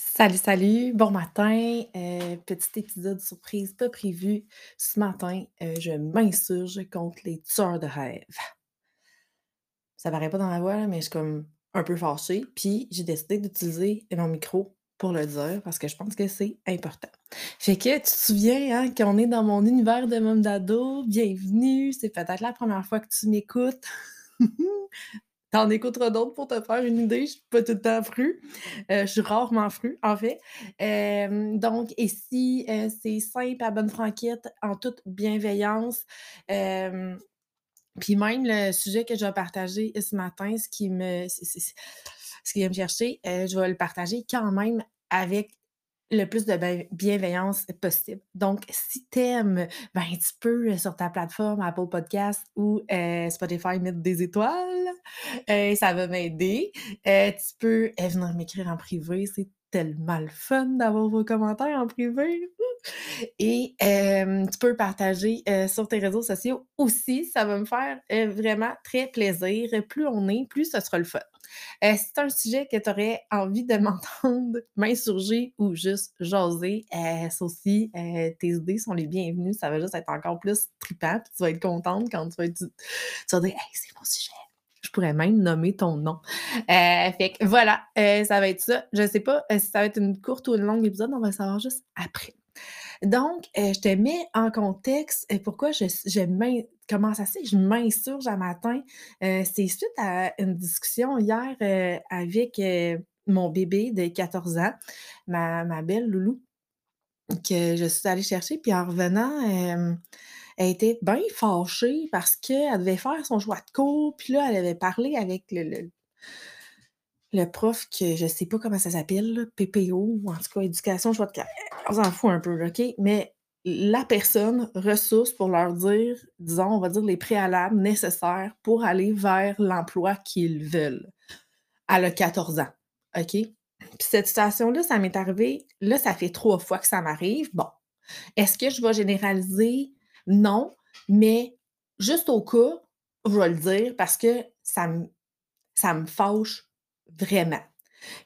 Salut, salut, bon matin. Euh, petit épisode surprise pas prévu. Ce matin, euh, je m'insurge contre les tueurs de rêves. Ça paraît pas dans la voix, mais je suis comme un peu fâchée. Puis j'ai décidé d'utiliser mon micro pour le dire parce que je pense que c'est important. Fait que tu te souviens hein, qu'on est dans mon univers de môme d'ado. Bienvenue. C'est peut-être la première fois que tu m'écoutes. T'en écouteras d'autres pour te faire une idée. Je suis pas tout le temps fru. Euh, je suis rarement fru, en fait. Euh, donc, ici, euh, c'est simple à bonne franquette, en toute bienveillance. Puis même le sujet que je vais partager ce matin, ce qui me, ce qui vient me chercher, je vais le partager quand même avec le plus de bienveillance possible. Donc, si t'aimes, ben, tu peux sur ta plateforme Apple Podcast ou Spotify mettre des étoiles. ça va m'aider. tu peux venir m'écrire en privé. C'est tellement le fun d'avoir vos commentaires en privé. Et tu peux partager sur tes réseaux sociaux aussi. Ça va me faire vraiment très plaisir. Plus on est, plus ce sera le fun. Euh, si c'est un sujet que tu aurais envie de m'entendre m'insurger ou juste jaser, euh, ça aussi, euh, tes idées sont les bienvenues. Ça va juste être encore plus trippant. Tu vas être contente quand tu vas, tu vas dire Hey, c'est mon sujet. Je pourrais même nommer ton nom. fait que voilà, ça va être ça. Je ne sais pas si ça va être une courte ou une longue épisode, on va le savoir juste après. Donc, je te mets en contexte pourquoi je, je comment ça se je m'insurge à matin? c'est suite à une discussion hier avec mon bébé de 14 ans, ma, belle Loulou, que je suis allée chercher. Puis en revenant, elle était bien fâchée parce qu'elle devait faire son choix de cours. Puis là, elle avait parlé avec le, le, prof que je sais pas comment ça s'appelle, PPO, ou en tout cas, éducation, choix de On s'en fout un peu, OK? Mais la personne ressource pour leur dire, disons, on va dire les préalables nécessaires pour aller vers l'emploi qu'ils veulent. Elle a 14 ans. OK? Puis cette situation-là, ça m'est arrivé, là, ça fait trois fois que ça m'arrive. Bon. Est-ce que je vais généraliser? Non, mais juste au cas, je vais le dire parce que ça me, ça me fâche vraiment.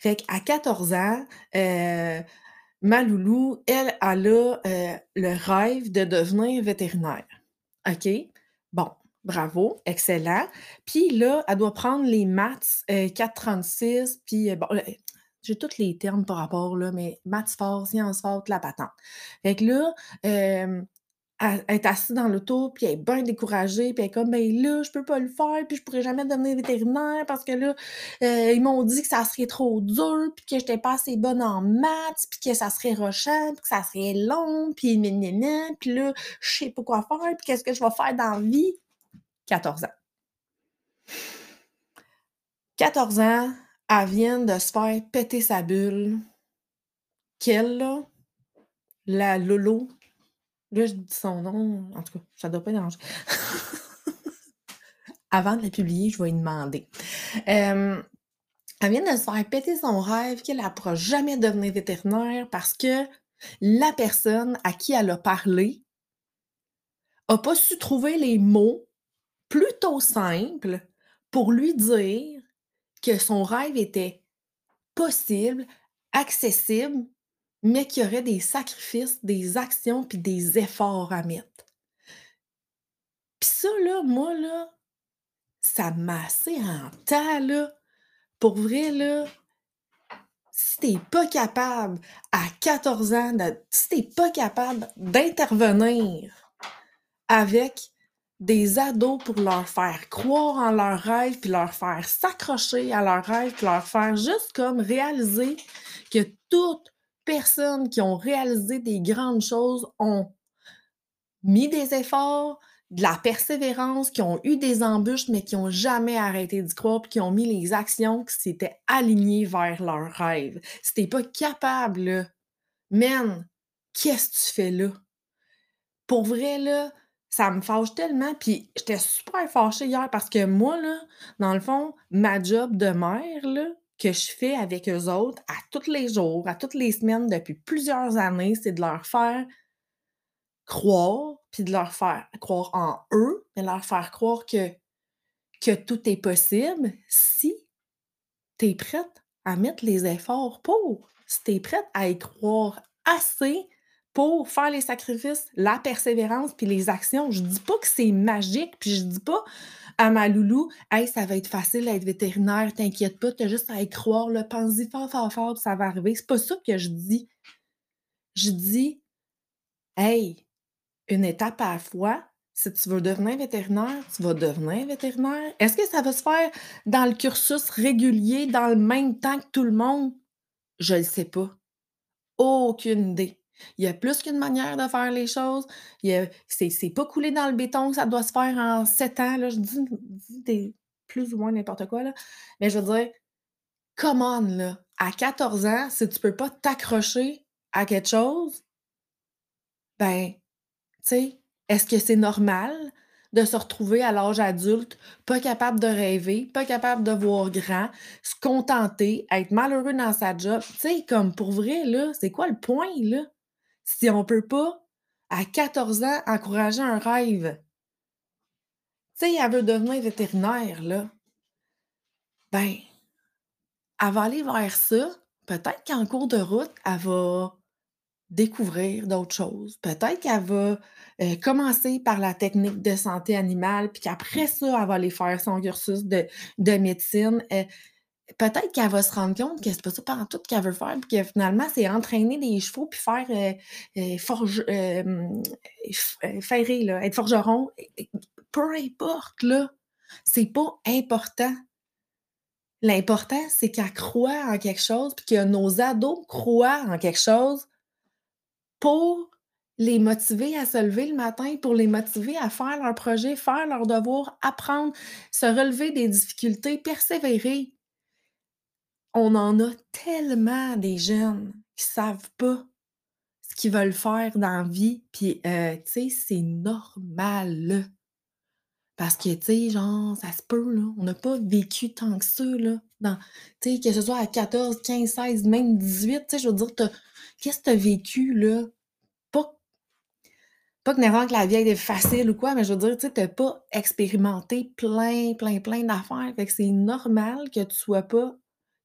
Fait qu'à 14 ans, euh, ma loulou, elle, a euh, le rêve de devenir vétérinaire. OK? Bon, bravo, excellent. Puis là, elle doit prendre les maths 436, euh, puis euh, bon, j'ai tous les termes par rapport, là, mais maths fort, sciences fortes, la patente. Fait que là, elle, est assise dans l'auto, puis elle est bien découragée, puis elle est comme, ben là, je peux pas le faire, puis je pourrais jamais devenir vétérinaire parce que là, euh, ils m'ont dit que ça serait trop dur, puis que j'étais pas assez bonne en maths, puis que ça serait rochant, puis que ça serait long, puis nanana, puis là, je sais pas quoi faire, puis qu'est-ce que je vais faire dans la vie? 14 ans. 14 ans, elle vient de se faire péter sa bulle. Quelle? La Lolo Là, je dis son nom. En tout cas, ça doit pas déranger. Avant de la publier, je vais lui demander. elle vient de se faire péter son rêve qu'elle ne jamais devenir vétérinaire parce que la personne à qui elle a parlé n'a pas su trouver les mots plutôt simples pour lui dire que son rêve était possible, accessible, mais qu'il y aurait des sacrifices, des actions, puis des efforts à mettre. Puis ça, là, moi, là, ça m'a assez en temps, là. Pour vrai, là, si t'es pas capable, à 14 ans, si t'es pas capable d'intervenir avec des ados pour leur faire croire en leurs rêves, puis leur faire s'accrocher à leurs rêves, puis leur faire juste comme réaliser que toute personnes qui ont réalisé des grandes choses ont mis des efforts, de la persévérance, qui ont eu des embûches, mais qui n'ont jamais arrêté d'y croire, puis qui ont mis les actions qui s'étaient alignées vers leurs rêves. Si pas capable, là, man, qu'est-ce que tu fais là? Pour vrai, là, ça me fâche tellement, puis j'étais super fâchée hier parce que moi, là, dans le fond, ma job de mère, là, que je fais avec eux autres à tous les jours, à toutes les semaines depuis plusieurs années, c'est de leur faire croire, puis de leur faire croire en eux, de leur faire croire que, que tout est possible si tu es prête à mettre les efforts pour. Si tu es prête à y croire assez pour faire les sacrifices, la persévérance puis les actions. Je dis pas que c'est magique, puis je dis pas à ma loulou: «Hey, ça va être facile d'être vétérinaire, t'inquiète pas, tu as juste à y croire, là, pense-y fort, fort, fort, ça va arriver». C'est pas ça que je dis. Je dis: «Hey, une étape à la fois, si tu veux devenir vétérinaire, tu vas devenir vétérinaire. Est-ce que ça va se faire dans le cursus régulier, dans le même temps que tout le monde? Je le sais pas. Aucune idée. Il y a plus qu'une manière de faire les choses. C'est pas coulé dans le béton que ça doit se faire en 7 ans, là. Je dis dis des plus ou moins n'importe quoi, là. Mais je veux dire, come on, là. À 14 ans, si tu peux pas t'accrocher à quelque chose, ben, tu sais, est-ce que c'est normal de se retrouver à l'âge adulte, pas capable de rêver, pas capable de voir grand, se contenter, être malheureux dans sa job? Tu sais, comme pour vrai, là, c'est quoi le point, là? Si on peut pas, à 14 ans, encourager un rêve. Tu sais, elle veut devenir vétérinaire, là. Ben, elle va aller vers ça. Peut-être qu'en cours de route, elle va découvrir d'autres choses. Peut-être qu'elle va, heu, commencer par la technique de santé animale, puis qu'après ça, elle va aller faire son cursus de de médecine. Heu, peut-être qu'elle va se rendre compte que c'est pas ça pantoute qu'elle veut faire, puis que finalement, c'est entraîner des chevaux puis faire, forge hem, f heu, ferrer, être forgeron. Peu importe, là, c'est pas important. L'important, c'est qu'elle croit en quelque chose, puis que nos ados croient en quelque chose pour les motiver à se lever le matin, pour les motiver à faire leurs projets, faire leurs devoirs, apprendre, se relever des difficultés, persévérer. On en a tellement des jeunes qui savent pas ce qu'ils veulent faire dans la vie, puis, tu sais, c'est normal. Parce que, tu sais, genre, ça se peut, là, on n'a pas vécu tant que ça, là, dans tu sais, que ce soit à 14, 15, 16, même 18, tu sais, je veux dire, qu'est-ce que tu as vécu, là? Pas pas que nécessairement que la vie été facile ou quoi, mais je veux dire, tu sais, tu as pas expérimenté plein, plein, plein d'affaires. Fait que c'est normal que tu sois pas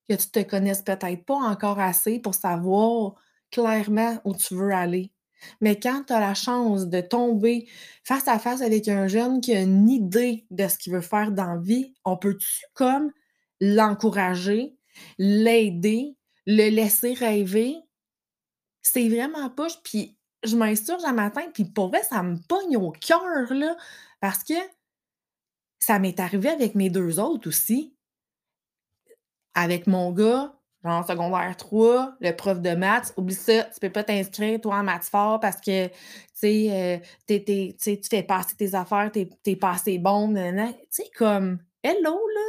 que tu te connaisses peut-être pas encore assez pour savoir clairement où tu veux aller. Mais quand tu as la chance de tomber face à face avec un jeune qui a une idée de ce qu'il veut faire dans la vie, on peut-tu comme l'encourager, l'aider, le laisser rêver? C'est vraiment poche, puis je m'insurge un matin, puis pour vrai, ça me pogne au cœur, là, parce que ça m'est arrivé avec mes 2 autres aussi. Avec mon gars, genre secondaire 3, le prof de maths, oublie ça, tu peux pas t'inscrire, toi, en maths fort parce que, tu sais, heu, tu fais pas assez tes affaires, tu es pas assez bon, Tu sais, comme, hello, là!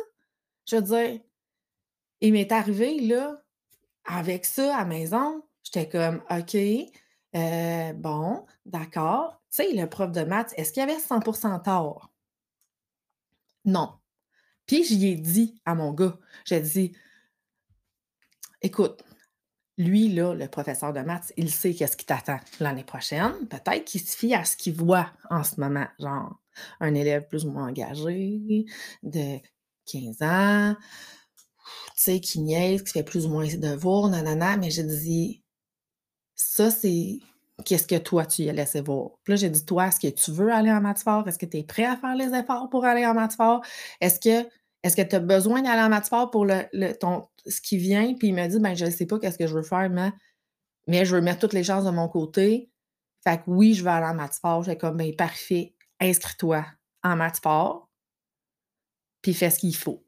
Je veux dire, il m'est arrivé, là, avec ça à maison, j'étais comme: «OK, heu, bon, d'accord». Tu sais, le prof de maths, est-ce qu'il avait 100% tort? Non. Puis j'y ai dit à mon gars, j'ai dit: «Écoute, lui là, le professeur de maths, il sait qu'est-ce qui t'attend l'année prochaine. Peut-être qu'il se fie à ce qu'il voit en ce moment, genre un élève plus ou moins engagé de 15 ans, tu sais, qui niaise, qui fait plus ou moins ses devoirs, nanana». Mais j'ai dit: «Ça, c'est qu'est-ce que toi tu y as laissé voir». Puis là, j'ai dit: «Toi, est-ce que tu veux aller en maths fort? Est-ce que tu es prêt à faire les efforts pour aller en maths fort? Est-ce que est-ce que tu as besoin d'aller en maths fort pour le le ton ce qui vient?» Puis il m'a dit: «Ben, je ne sais pas qu'est-ce que je veux faire, mais mais je veux mettre toutes les chances de mon côté. Fait que oui, je vais aller en maths fort». J'étais comme: «Ben, parfait, inscris-toi en maths fort, puis fais ce qu'il faut».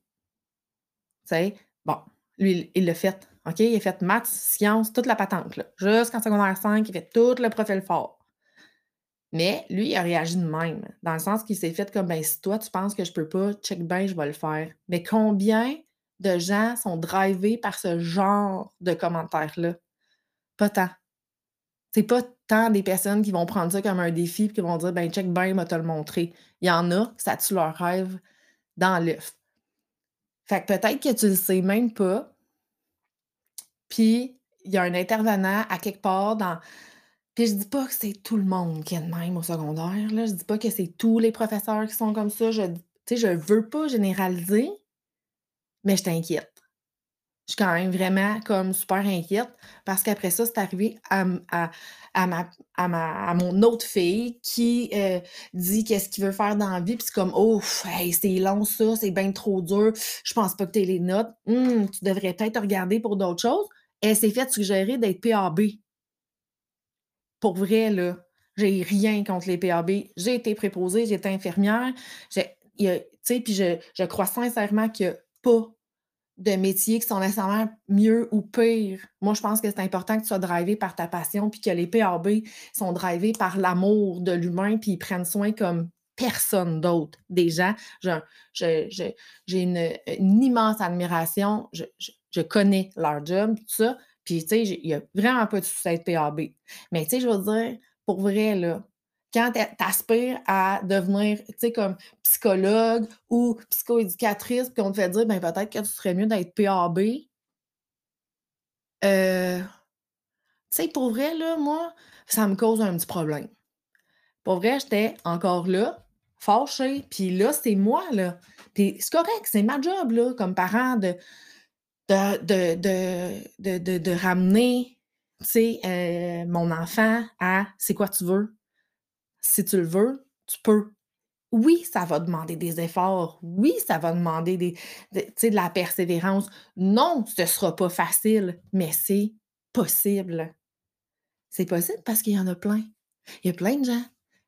Tu sais? Bon, lui, il l'a fait, OK? Il a fait maths, sciences, toute la patente. Jusqu'en secondaire 5, il fait tout le profil fort. Mais lui, il a réagi de même, dans le sens qu'il s'est fait comme: «Ben, si toi, tu penses que je peux pas, check bien, je vais le faire». Mais combien de gens sont drivés par ce genre de commentaires-là? Pas tant. C'est pas tant des personnes qui vont prendre ça comme un défi puis qui vont dire: «Ben, check bien, il m'a te le montré». Il y en a, ça tue leur rêve dans l'œuf. Fait que peut-être que tu le sais même pas. Puis il y a un intervenant à quelque part dans puis je dis pas que c'est tout le monde qui est de même au secondaire, là. Je dis pas que c'est tous les professeurs qui sont comme ça. Je je veux pas généraliser, mais je t'inquiète. Je suis quand même vraiment comme super inquiète parce qu'après ça, c'est arrivé à à à ma à ma à mon autre fille qui, heu, dit qu'est-ce qu'il veut faire dans la vie, puis c'est comme: «Ouf, hey, c'est long ça, c'est bien trop dur, je pense pas que tu les notes. Mmh, tu devrais peut-être regarder pour d'autres choses». Elle s'est fait suggérer d'être PAB. Pour vrai, là, j'ai rien contre les PAB. J'ai été préposée, j'ai été infirmière, puis je crois sincèrement qu'il y a pas de métiers qui sont nécessairement mieux ou pires. Moi, je pense que c'est important que tu sois drivé par ta passion, puis que les PAB sont drivés par l'amour de l'humain, puis ils prennent soin comme personne d'autre des gens. J'ai une immense admiration. Je connais leur job, tout ça, puis tu sais, il y a vraiment pas de souci à être PAB. Mais tu sais, je veux dire, pour vrai, là, quand tu aspires à devenir, tu sais, comme psychologue ou psychoéducatrice, puis on te fait dire: «Ben, peut-être que tu serais mieux d'être PAB», heu, tu sais, pour vrai, là, moi, ça me cause un petit problème. Pour vrai, j'étais encore là, fâchée, puis là, c'est moi, là. Puis c'est correct, c'est ma job, là, comme parent de de de de de de ramener, heu, mon enfant à: «C'est quoi tu veux?» Si tu le veux, tu peux. Oui, ça va demander des efforts. Oui, ça va demander des de de la persévérance. Non, ce sera pas facile, mais c'est possible. C'est possible parce qu'il y en a plein. Il y a plein de gens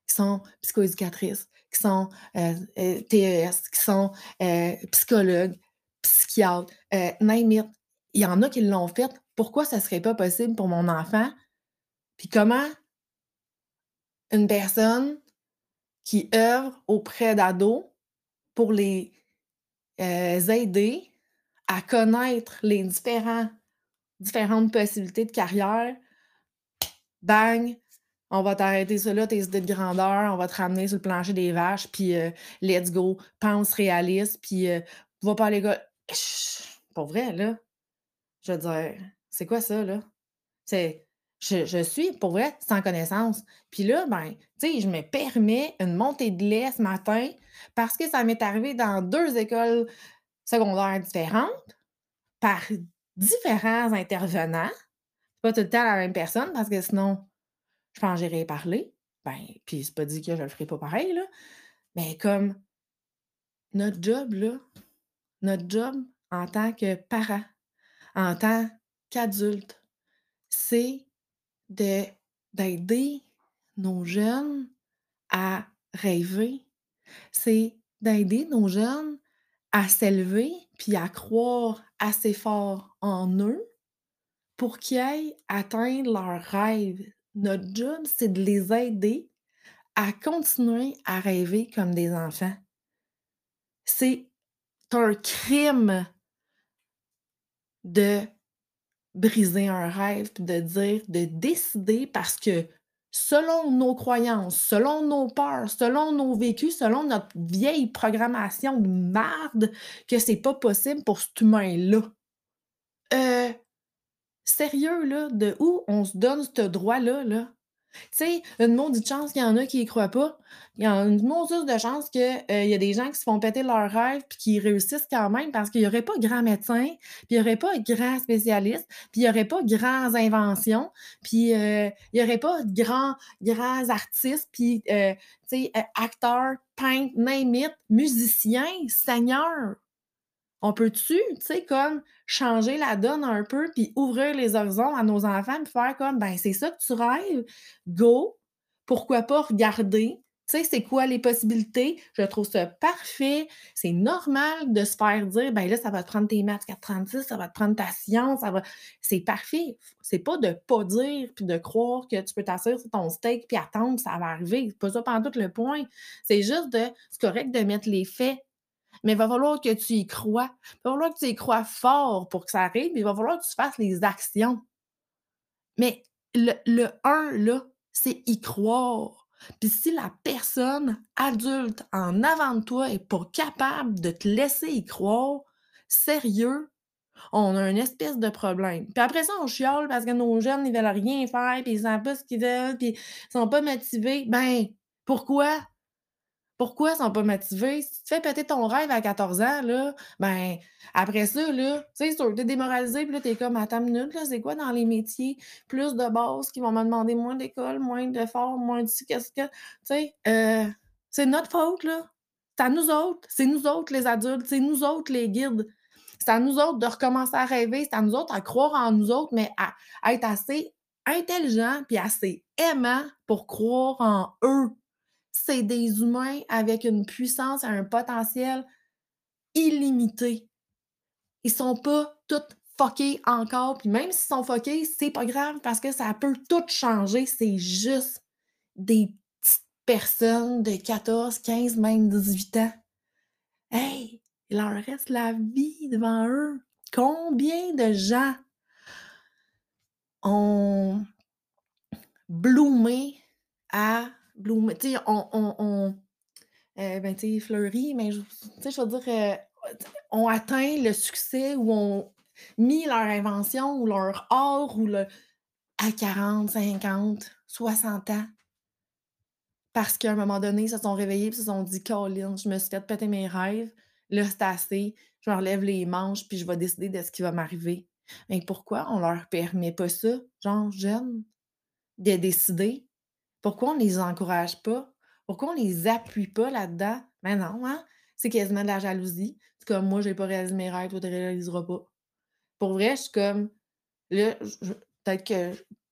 qui sont psychoéducatrices, qui sont, heu heu, TES, qui sont, heu, psychologues, name it. Il y en a qui l'ont fait. Pourquoi ça serait pas possible pour mon enfant? Puis comment une personne qui œuvre auprès d'ados pour les, heu, aider à connaître les différentes possibilités de carrière. Bang! On va t'arrêter ça là, tes idées de grandeur, on va te ramener sur le plancher des vaches, puis, heu, let's go, pense réaliste, puis, heu, va pas à. Pour vrai, là, je veux dire, c'est quoi ça, là? C'est je je suis pour vrai sans connaissance. Puis là, ben, tu sais, je me permets une montée de lait ce matin parce que ça m'est arrivé dans 2 écoles secondaires différentes, par différents intervenants. Pas tout le temps la même personne parce que sinon, je pense que j'irais parler. Ben, puis c'est pas dit que je le ferai pas pareil, là. Mais comme notre job, là, notre job en tant que parent, en tant qu'adulte, c'est de d'aider nos jeunes à rêver. C'est d'aider nos jeunes à s'élever puis à croire assez fort en eux pour qu'ils aillent atteindre leurs rêves. Notre job, c'est de les aider à continuer à rêver comme des enfants. C'est un crime de briser un rêve, de dire de décider parce que selon nos croyances, selon nos peurs, selon nos vécus, selon notre vieille programmation de marde, que c'est pas possible pour cet humain-là. Heu, sérieux là, de où on se donne ce droit-là, là? Tu sais, une maudite chance qu'il y en a qui y croient pas. Il y a une maudite de chance que, heu, il y a des gens qui se font péter leurs rêves puis qui réussissent quand même parce qu'il y aurait pas grand médecin, puis il y aurait pas grand spécialiste, puis il y aurait pas grands inventions, puis, heu, il y aurait pas de grands grands artistes, puis, heu, tu sais, acteurs, peintres, name musiciens, seigneur. On peut-tu, tu sais, comme changer la donne un peu, puis ouvrir les horizons à nos enfants, puis faire comme: «Ben, c'est ça que tu rêves? Go! Pourquoi pas regarder?» Tu sais, c'est quoi les possibilités? Je trouve ça parfait. C'est normal de se faire dire: «Ben là, ça va te prendre tes maths 436, ça va te prendre ta science, ça va» c'est parfait. c'est pas de pas dire, puis de croire que tu peux t'asseoir sur ton steak puis attendre, ça va arriver. C'est pas ça pantoute le point. C'est juste de c'est correct de mettre les faits mais il va falloir que tu y crois. Il va falloir que tu y crois fort pour que ça arrive, il va falloir que tu fasses les actions. Mais le le 1 là, c'est y croire. Puis si la personne adulte en avant de toi est pas capable de te laisser y croire, sérieux, on a une espèce de problème. Puis après ça, on chiale parce que nos jeunes, ils veulent rien faire, puis ils savent pas ce qu'ils veulent, puis ils sont pas motivés. Ben, pourquoi? Pourquoi ils sont pas motivés? Si tu fais péter ton rêve à 14 ans, là, ben, après ça, là, tu sais, tu démoralisé, puis là, tu comme: «Attends une minute, c'est quoi dans les métiers plus de base qui vont me demander moins d'école, moins d'efforts, moins de qu'est-ce que» tu sais, euh, c'est notre faute, là. C'est à nous autres. C'est nous autres, les adultes. C'est nous autres, les guides. C'est à nous autres de recommencer à rêver. C'est à nous autres à croire en nous autres, mais à, à être assez intelligents puis assez aimants pour croire en eux c'est des humains avec une puissance et un potentiel illimité. Ils sont pas tous fuckés encore, puis même s'ils sont fuckés, c'est pas grave parce que ça peut tout changer. C'est juste des petites personnes de 14, 15, même 18 ans. Hey, il leur reste la vie devant eux. Combien de gens ont bloomé à bloom, tu sais, on, on, on euh, ben, tu sais, mais je veux dire, euh, ont atteint le succès ou ont mis leur invention ou leur art ou le, à 40, 50, 60 ans. Parce qu'à un moment donné, ils se sont réveillés et se sont dit Colin, je me suis fait péter mes rêves, là c'est assez, je me relève les manches puis je vais décider de ce qui va m'arriver. Mais pourquoi on leur permet pas ça, genre jeunes, de décider? Pourquoi on les encourage pas? Pourquoi on les appuie pas là-dedans? Mais non, hein? C'est quasiment de la jalousie. C'est comme moi, j'ai pas réalisé mes rêves, toi, tu réaliseras pas. Pour vrai, je suis comme là, peut-être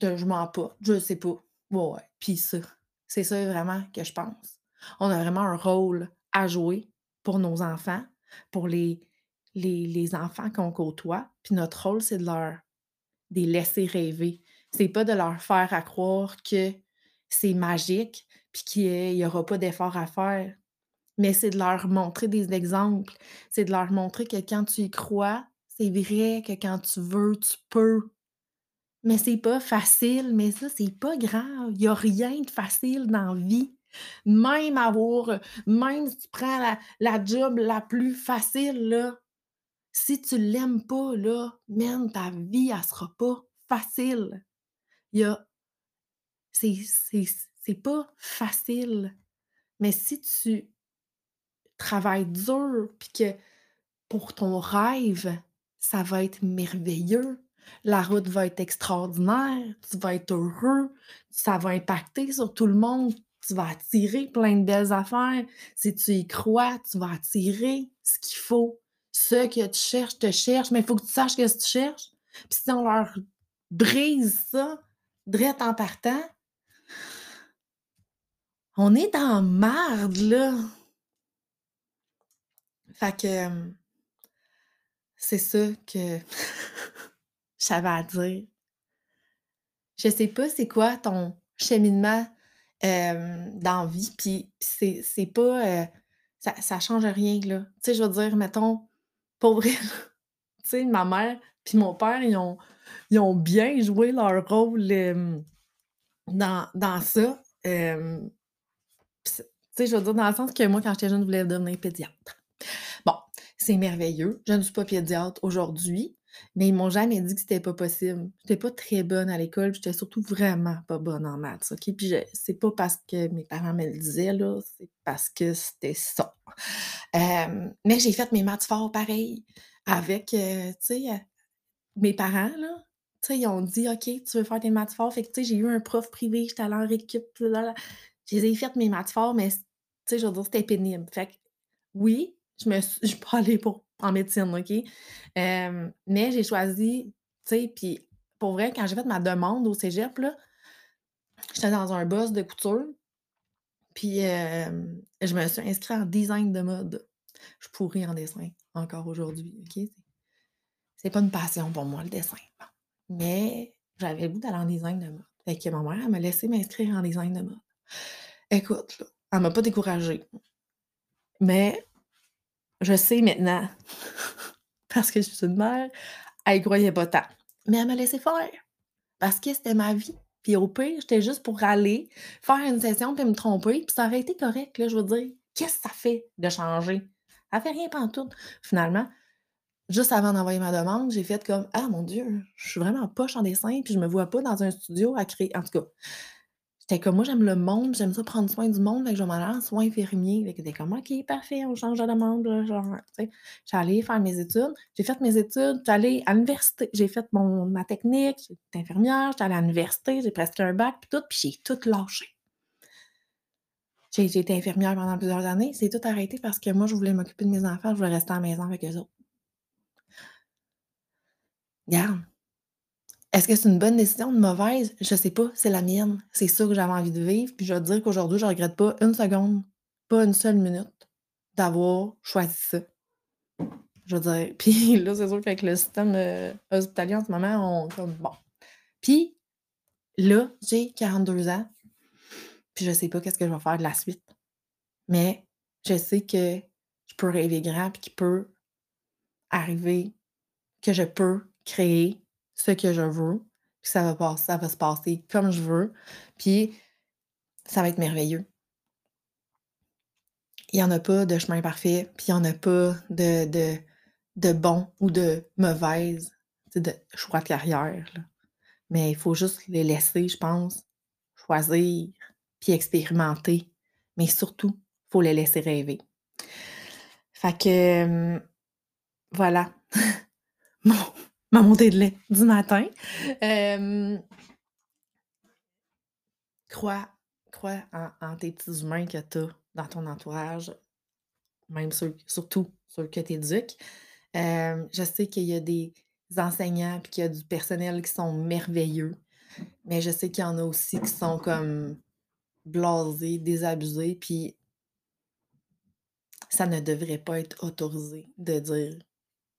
que je m'en pas. Je sais pas. Ouais, ouais. Puis ça, c'est ça vraiment que je pense. On a vraiment un rôle à jouer pour nos enfants, pour les, enfants qu'on côtoie. Puis notre rôle, c'est de leur les laisser rêver. C'est pas de leur faire croire que c'est magique, puis qu'il n'y aura pas d'effort à faire. Mais c'est de leur montrer des exemples. C'est de leur montrer que quand tu y crois, c'est vrai que quand tu veux, tu peux. Mais c'est pas facile, mais ça, c'est pas grave. Il n'y a rien de facile dans la vie. Même avoir, même si tu prends la, la job la plus facile, si tu l'aimes pas, là, même ta vie, elle sera pas facile. Il y a c'est pas facile. Mais si tu travailles dur, puis que pour ton rêve, ça va être merveilleux, la route va être extraordinaire, tu vas être heureux, ça va impacter sur tout le monde, tu vas attirer plein de belles affaires. Si tu y crois, tu vas attirer ce qu'il faut. Ce que tu cherches, te cherche, mais il faut que tu saches ce que tu cherches. Puis si on leur brise ça, direct en partant, on est dans marde, là. Fait que c'est ça que j'avais à dire. Je sais pas c'est quoi ton cheminement euh, dans vie, puis c'est pas. Euh, ça, change rien, là. Tu sais, je veux dire, mettons, pour vrai, tu sais, ma mère puis mon père, ils ont, ils ont bien joué leur rôle dans, dans ça sais, je veux dire, dans le sens que moi, quand j'étais jeune, je voulais devenir pédiatre. Bon, c'est merveilleux. Je ne suis pas pédiatre aujourd'hui, mais ils m'ont jamais dit que c'était pas possible. J'étais pas très bonne à l'école, j'étais surtout vraiment pas bonne en maths, OK? Puis c'est pas parce que mes parents me le disaient, là, c'est parce que c'était ça. mais j'ai fait mes maths forts pareil, avec, euh, tu sais, euh, mes parents, là, ils ont dit, OK, tu veux faire tes maths forts. Fait que, tu sais, j'ai eu un prof privé, j'étais allée en récup, j'ai fait mes maths forts, mais tu sais, je veux dire, c'était pénible. Fait que oui, je me suis, je pas allée pour, en médecine, OK? mais j'ai choisi, tu sais, puis pour vrai, quand j'ai fait ma demande au cégep, là, j'étais dans un boss de couture, puis je me suis inscrite en design de mode. Je pourrais en dessin encore aujourd'hui, OK? C'est pas une passion pour moi, le dessin. Mais j'avais le goût d'aller en design de mode. Fait que ma mère, elle m'a laissé m'inscrire en design de mode. Écoute, là, elle m'a pas découragée. Mais je sais maintenant, parce que je suis une mère, elle y croyait pas tant. Mais elle m'a laissé faire. Parce que c'était ma vie. Puis au pire, j'étais juste pour aller, faire une session, puis me tromper, puis ça aurait été correct, là, je veux dire. Qu'est-ce que ça fait de changer? Ça fait rien tout. Finalement, juste avant d'envoyer ma demande, j'ai fait comme Ah mon Dieu, je suis vraiment poche en dessin, puis je me vois pas dans un studio à créer. En tout cas, J'étais comme: «Moi, j'aime le monde, j'aime ça prendre soin du monde, fait je m'en aller en soins infirmiers». Fait que comme: «OK, parfait, on change de demande», là, genre, allée faire mes études. J'ai fait mes études, allée à l'université. J'ai fait mon ma technique, j'étais infirmière, j'étais à l'université, j'ai presque un bac puis tout, puis j'ai tout lâché. J'ai j'ai été infirmière pendant plusieurs années, c'est tout arrêté parce que moi, je voulais m'occuper de mes enfants, je voulais rester à la maison avec eux autres. Regarde, est-ce que c'est une bonne décision, une mauvaise? Je sais pas, c'est la mienne. C'est ça que j'avais envie de vivre, puis je vais te dire qu'aujourd'hui, je regrette pas une seconde, pas une seule minute d'avoir choisi ça. Je veux dire, puis là, c'est sûr qu'avec le système, heu, hospitalier en ce moment, on comme bon. Puis là, j'ai 42 ans, puis je sais pas qu'est-ce que je vais faire de la suite. Mais je sais que je peux rêver grand, puis qu'il peut arriver que je peux créer ce que je veux, puis ça va passer ça va se passer comme je veux, puis ça va être merveilleux. Il y en a pas de chemin parfait, puis il y en a pas de de bon ou de mauvaise, choix de carrière. Mais il faut juste les laisser, je pense, choisir, puis expérimenter, mais surtout, il faut les laisser rêver. Fait que, voilà, mon ma montée de lait du matin. Hem crois en tes petits humains que tu as dans ton entourage, même ceux surtout ceux que tu éduques. Hem, je sais qu'il y a des enseignants puis qu'il y a du personnel qui sont merveilleux, mais je sais qu'il y en a aussi qui sont comme blasés, désabusés, puis ça ne devrait pas être autorisé de dire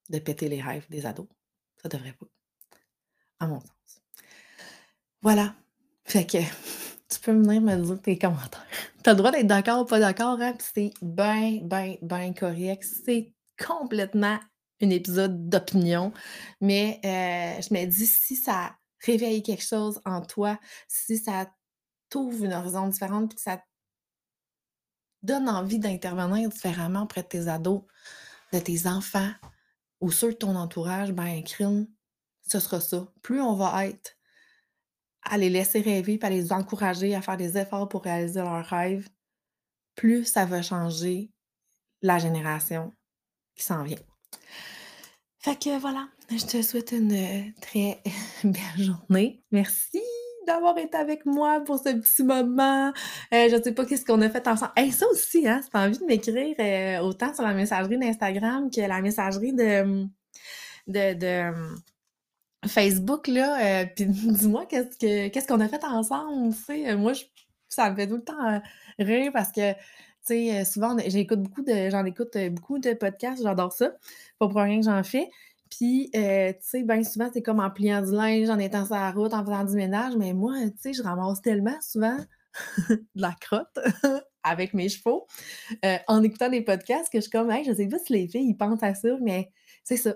de péter les rêves des ados. Ça devrait pas, à mon sens. Voilà, fait que tu peux venir me dire tes commentaires. Tu as le droit d'être d'accord ou pas d'accord, hein, c'est ben, ben, ben correct. C'est complètement un épisode d'opinion, mais heu, je me dis si ça réveille quelque chose en toi, si ça t'ouvre une horizon différente puis que ça donne envie d'intervenir différemment auprès de tes ados, de tes enfants ou ceux ton entourage, ben crime, ce sera ça. Plus on va être à les laisser rêver puis à les encourager à faire des efforts pour réaliser leurs rêves, plus ça va changer la génération qui s'en vient. Fait que voilà, je te souhaite une, heu, très belle journée. Merci d'avoir été avec moi pour ce petit moment. Heu, je sais pas qu'est-ce qu'on a fait ensemble. Hey, ça aussi, hein, si envie de m'écrire, heu, autant sur la messagerie d'Instagram que la messagerie de, mmh, Facebook là, puis dis-moi qu'est-ce que qu'est-ce qu'on a fait ensemble, tu moi, je ça me fait tout le temps, rire parce que, tu sais, souvent j'écoute beaucoup de j'en écoute, beaucoup de podcasts, j'adore ça. Pas pour rien que j'en fais. Puis, heu, tu sais, bien souvent, c'est comme en pliant du linge, en étant sur la route, en faisant du ménage, mais moi, tu sais, je ramasse tellement souvent de la crotte avec mes chevaux, heu, en écoutant des podcasts que je suis comme: «Hey, je sais pas si les filles, ils pensent à ça», mais c'est ça.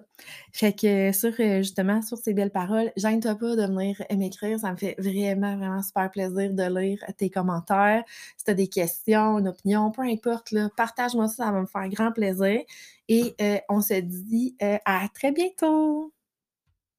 Fait que sur, heu, justement, sur ces belles paroles, gêne-toi pas de venir m'écrire, ça me fait vraiment, vraiment super plaisir de lire tes commentaires. Si tu as des questions, une opinion, peu importe, partage-moi ça, ça va me faire grand plaisir et heu, on se dit, à très bientôt!